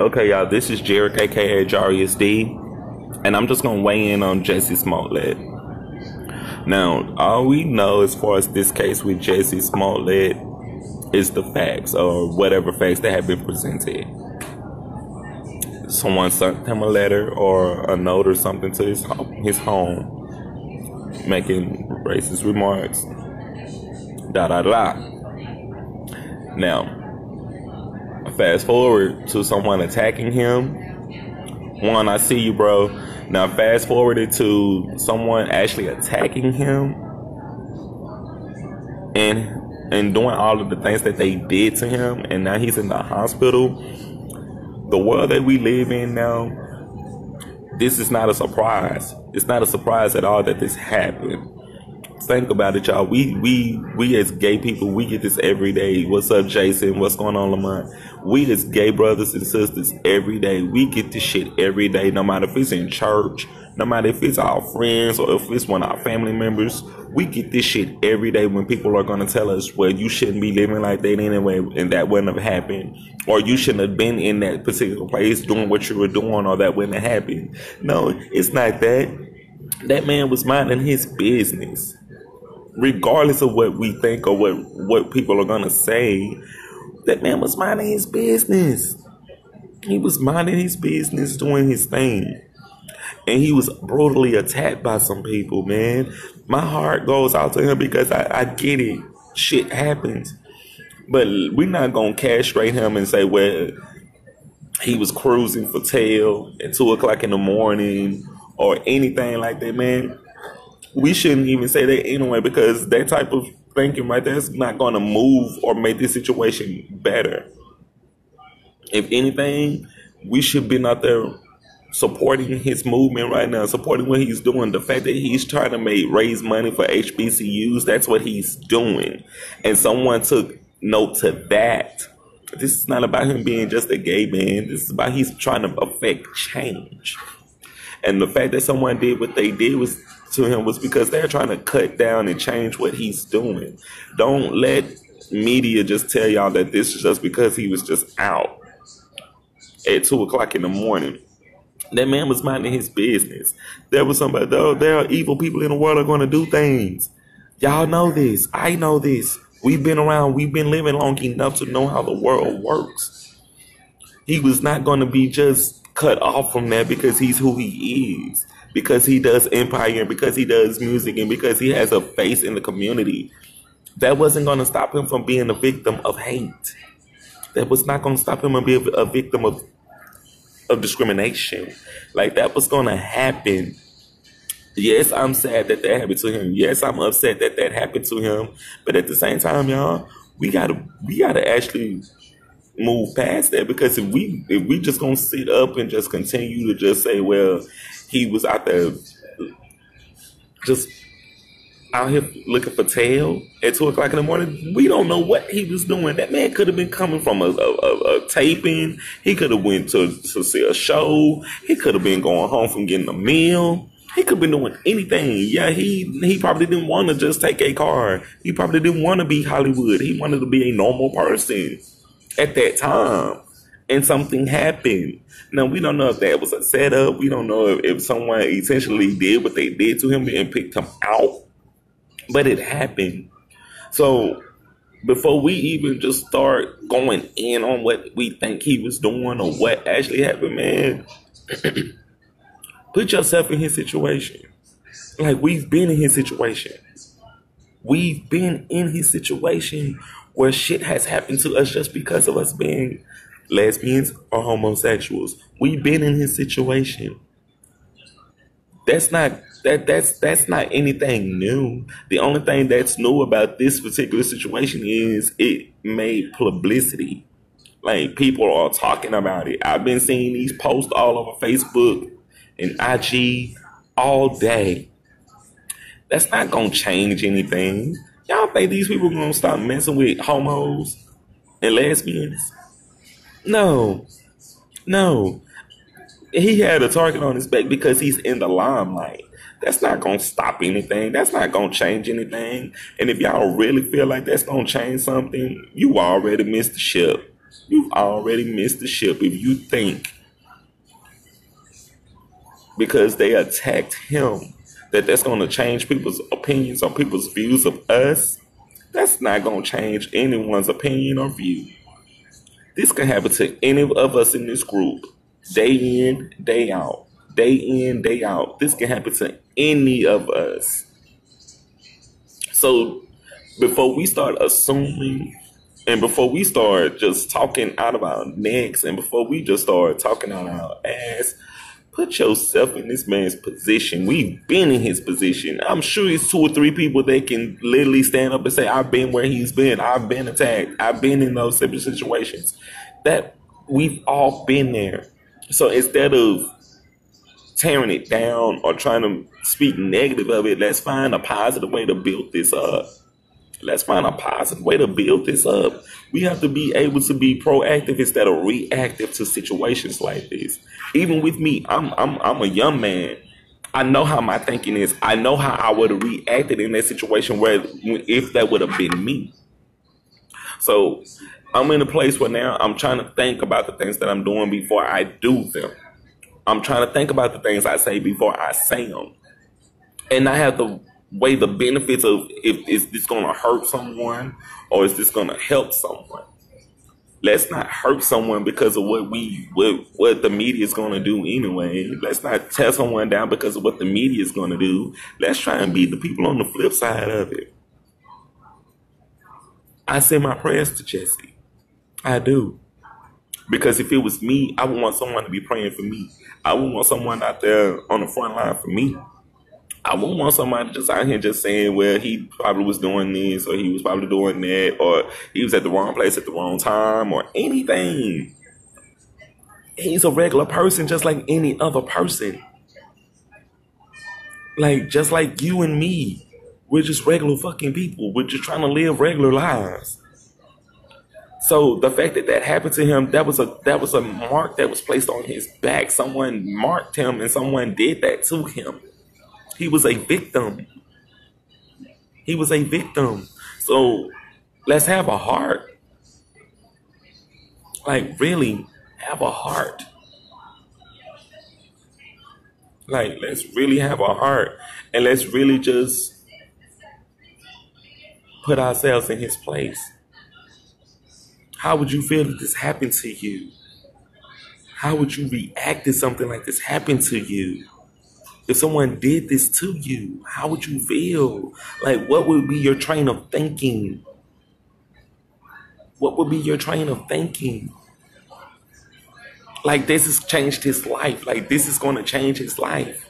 Okay, y'all, this is Jarek, aka Jarius D, and I'm just gonna weigh in on Jesse Smollett. Now, all we know as far as this case with Jesse Smollett is the facts or whatever facts that have been presented. Someone sent him a letter or a note or something to his his home, making racist remarks. Da da da. Now, fast forward to someone attacking him. One, I see you, bro. Now, fast forwarded to someone actually attacking him and and doing all of the things that they did to him, and now he's in the hospital. The world that we live in now, this is not a surprise. It's not a surprise at all that this happened. Think about it, y'all. We we we as gay people, we get this every day. What's up, Jason? What's going on, Lamont? We as gay brothers and sisters every day. We get this shit every day, no matter if it's in church, no matter if it's our friends or if it's one of our family members, we get this shit every day when people are going to tell us, well, you shouldn't be living like that anyway, and that wouldn't have happened. Or you shouldn't have been in that particular place doing what you were doing, or that wouldn't have happened. No, it's not that. That man was minding his business. Regardless of what we think or what, what people are to say, that man was minding his business. He was minding his business, doing his thing and he was brutally attacked by some people, man. My heart goes out to him because I, I get it. Shit happens. But we're not gonna castrate him and say, well, he was cruising for tail at two o'clock in the morning or anything like that, man. We shouldn't even say that anyway because that type of thinking right there is not gonna move or make this situation better. If anything, we should be out there supporting his movement right now, supporting what he's doing. The fact that he's trying to make raise money for HBCUs, that's what he's doing. And someone took note to that. This is not about him being just a gay man. This is about he's trying to affect change. And the fact that someone did what they did was to him was because they're trying to cut down and change what he's doing. Don't let media just tell y'all that this is just because he was just out at two o'clock in the morning that man was minding his business. There was somebody, there, there are evil people in the world are going to do things. Y'all know this. I know this. We've been around, we've been living long enough to know how the world works. He was not going to be just cut off from that because he's who he is, because he does empire, and because he does music, and because he has a face in the community. That wasn't going to stop him from being a victim of hate. That was not going to stop him from being a victim of of discrimination. Like that was going to happen. Yes, I'm sad that that happened to him. Yes, I'm upset that that happened to him. But at the same time, y'all, we gotta we gotta actually move past that because if we if we just gonna sit up and just continue to just say, well, he was out there just out here looking for tail at two o'clock in the morning. We don't know what he was doing. That man could have been coming from a, a, a, a taping. He could have went to, to see a show. He could have been going home from getting a meal. He could have been doing anything. Yeah, he he probably didn't want to just take a car. He probably didn't want to be Hollywood. He wanted to be a normal person at that time. And something happened. Now we don't know if that was a setup. We don't know if, if someone essentially did what they did to him and picked him out but it happened. So before we even just start going in on what we think he was doing or what actually happened, man, put yourself in his situation. Like we've been in his situation. We've been in his situation where shit has happened to us just because of us being lesbians or homosexuals. We've been in his situation. That's not that that's that's not anything new. The only thing that's new about this particular situation is it made publicity. Like people are talking about it. I've been seeing these posts all over Facebook and IG all day. That's not gonna change anything. Y'all think these people gonna stop messing with homos and lesbians? No. No. He had a target on his back because he's in the limelight. That's not gonna stop anything. That's not gonna change anything. And if y'all really feel like that's gonna change something, you already missed the ship. You've already missed the ship if you think because they attacked him that that's going to change people's opinions or people's views of us. That's not going to change anyone's opinion or view. This can happen to any of us in this group, day in, day out, day in, day out. This can happen to any of us. So before we start assuming and before we start just talking out of our necks and before we just start talking out our ass, put yourself in this man's position. We've been in his position. I'm sure it's two or three people that can literally stand up and say, I've been where he's been. I've been attacked. I've been in those of situations. That we've all been there. So instead of tearing it down or trying to speak negative of it, let's find a positive way to build this up. Let's find a positive way to build this up. We have to be able to be proactive instead of reactive to situations like this. Even with me, I'm I'm I'm a young man. I know how my thinking is. I know how I would have reacted in that situation where if that would have been me. So I'm in a place where now I'm trying to think about the things that I'm doing before I do them. I'm trying to think about the things I say before I say them. And I have to weigh the benefits of if is this going to hurt someone or is this going to help someone. Let's not hurt someone because of what we what what the media is going to do anyway. Let's not tear someone down because of what the media is going to do. Let's try and be the people on the flip side of it. I send my prayers to Jesse. I do. Because if it was me, I would want someone to be praying for me. I would want someone out there on the front line for me. I wouldn't want somebody just out here just saying, well, he probably was doing this or he was probably doing that or he was at the wrong place at the wrong time or anything. He's a regular person just like any other person. Like, just like you and me. We're just regular fucking people. We're just trying to live regular lives. So the fact that that happened to him, that was a that was a mark that was placed on his back. Someone marked him, and someone did that to him. He was a victim. He was a victim. So let's have a heart. Like really, have a heart. Like let's really have a heart, and let's really just put ourselves in His place. How would you feel if this happened to you? How would you react if something like this happened to you? If someone did this to you, how would you feel? Like, what would be your train of thinking? What would be your train of thinking? Like, this has changed his life. Like, this is going to change his life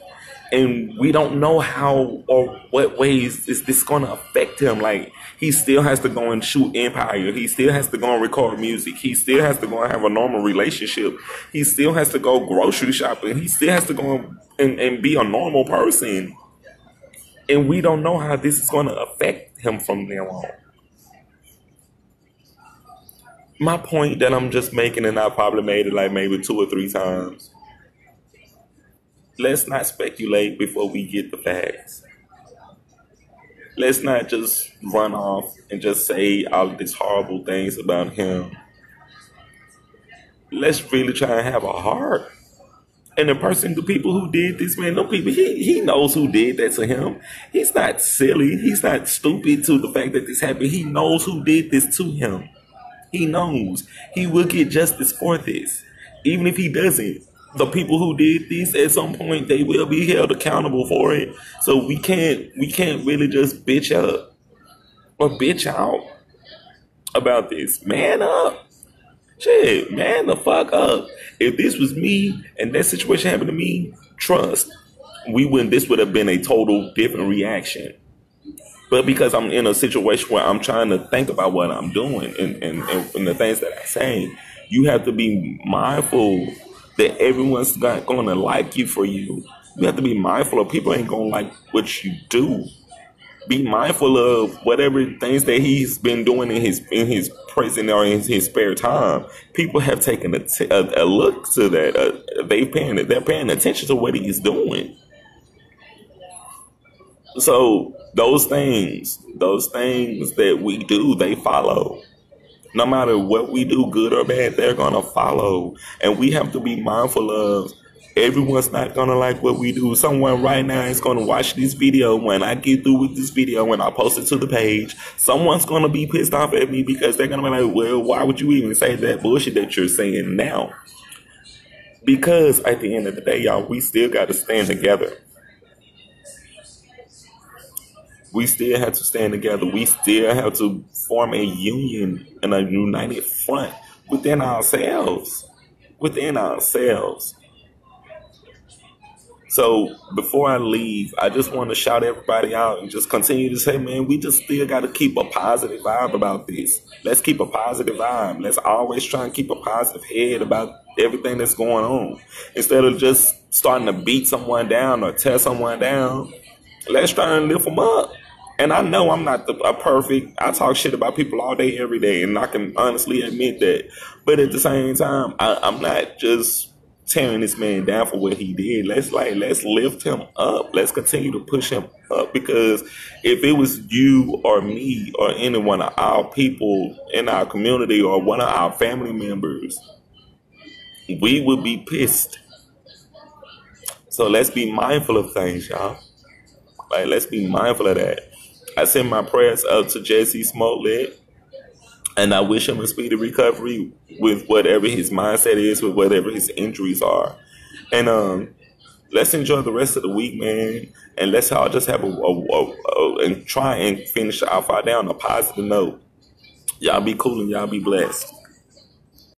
and we don't know how or what ways is this going to affect him. Like he still has to go and shoot Empire. He still has to go and record music. He still has to go and have a normal relationship. He still has to go grocery shopping. He still has to go and, and be a normal person. And we don't know how this is going to affect him from now on. My point that I'm just making, and I probably made it like maybe two or three times let's not speculate before we get the facts. Let's not just run off and just say all of these horrible things about him. Let's really try and have a heart. And the person, the people who did this, man, no people, he, he knows who did that to him. He's not silly. He's not stupid to the fact that this happened. He knows who did this to him. He knows. He will get justice for this. Even if he doesn't, the people who did this at some point they will be held accountable for it. So we can't we can't really just bitch up or bitch out about this. Man up. Shit, man the fuck up. If this was me and that situation happened to me, trust, we wouldn't this would have been a total different reaction. But because I'm in a situation where I'm trying to think about what I'm doing and, and, and the things that I say, you have to be mindful that everyone's not gonna like you for you. You have to be mindful of people ain't gonna like what you do. Be mindful of whatever things that he's been doing in his in his present or in his spare time. People have taken a, t- a, a look to that. Uh, they paying they're paying attention to what he's doing. So those things, those things that we do, they follow. No matter what we do, good or bad, they're gonna follow. And we have to be mindful of everyone's not gonna like what we do. Someone right now is gonna watch this video when I get through with this video when I post it to the page. Someone's gonna be pissed off at me because they're gonna be like, well, why would you even say that bullshit that you're saying now? Because at the end of the day, y'all, we still gotta stand together. We still have to stand together. We still have to form a union and a united front within ourselves. Within ourselves. So before I leave, I just want to shout everybody out and just continue to say, man, we just still got to keep a positive vibe about this. Let's keep a positive vibe. Let's always try and keep a positive head about everything that's going on. Instead of just starting to beat someone down or tear someone down, let's try and lift them up. And I know I'm not the, a perfect. I talk shit about people all day, every day, and I can honestly admit that. But at the same time, I, I'm not just tearing this man down for what he did. Let's like let's lift him up. Let's continue to push him up because if it was you or me or any one of our people in our community or one of our family members, we would be pissed. So let's be mindful of things, y'all. Like let's be mindful of that. I send my prayers up to Jesse Smollett, and I wish him a speedy recovery with whatever his mindset is, with whatever his injuries are. And um, let's enjoy the rest of the week, man. And let's all just have a, a, a, a and try and finish our fight down on a positive note. Y'all be cool and y'all be blessed.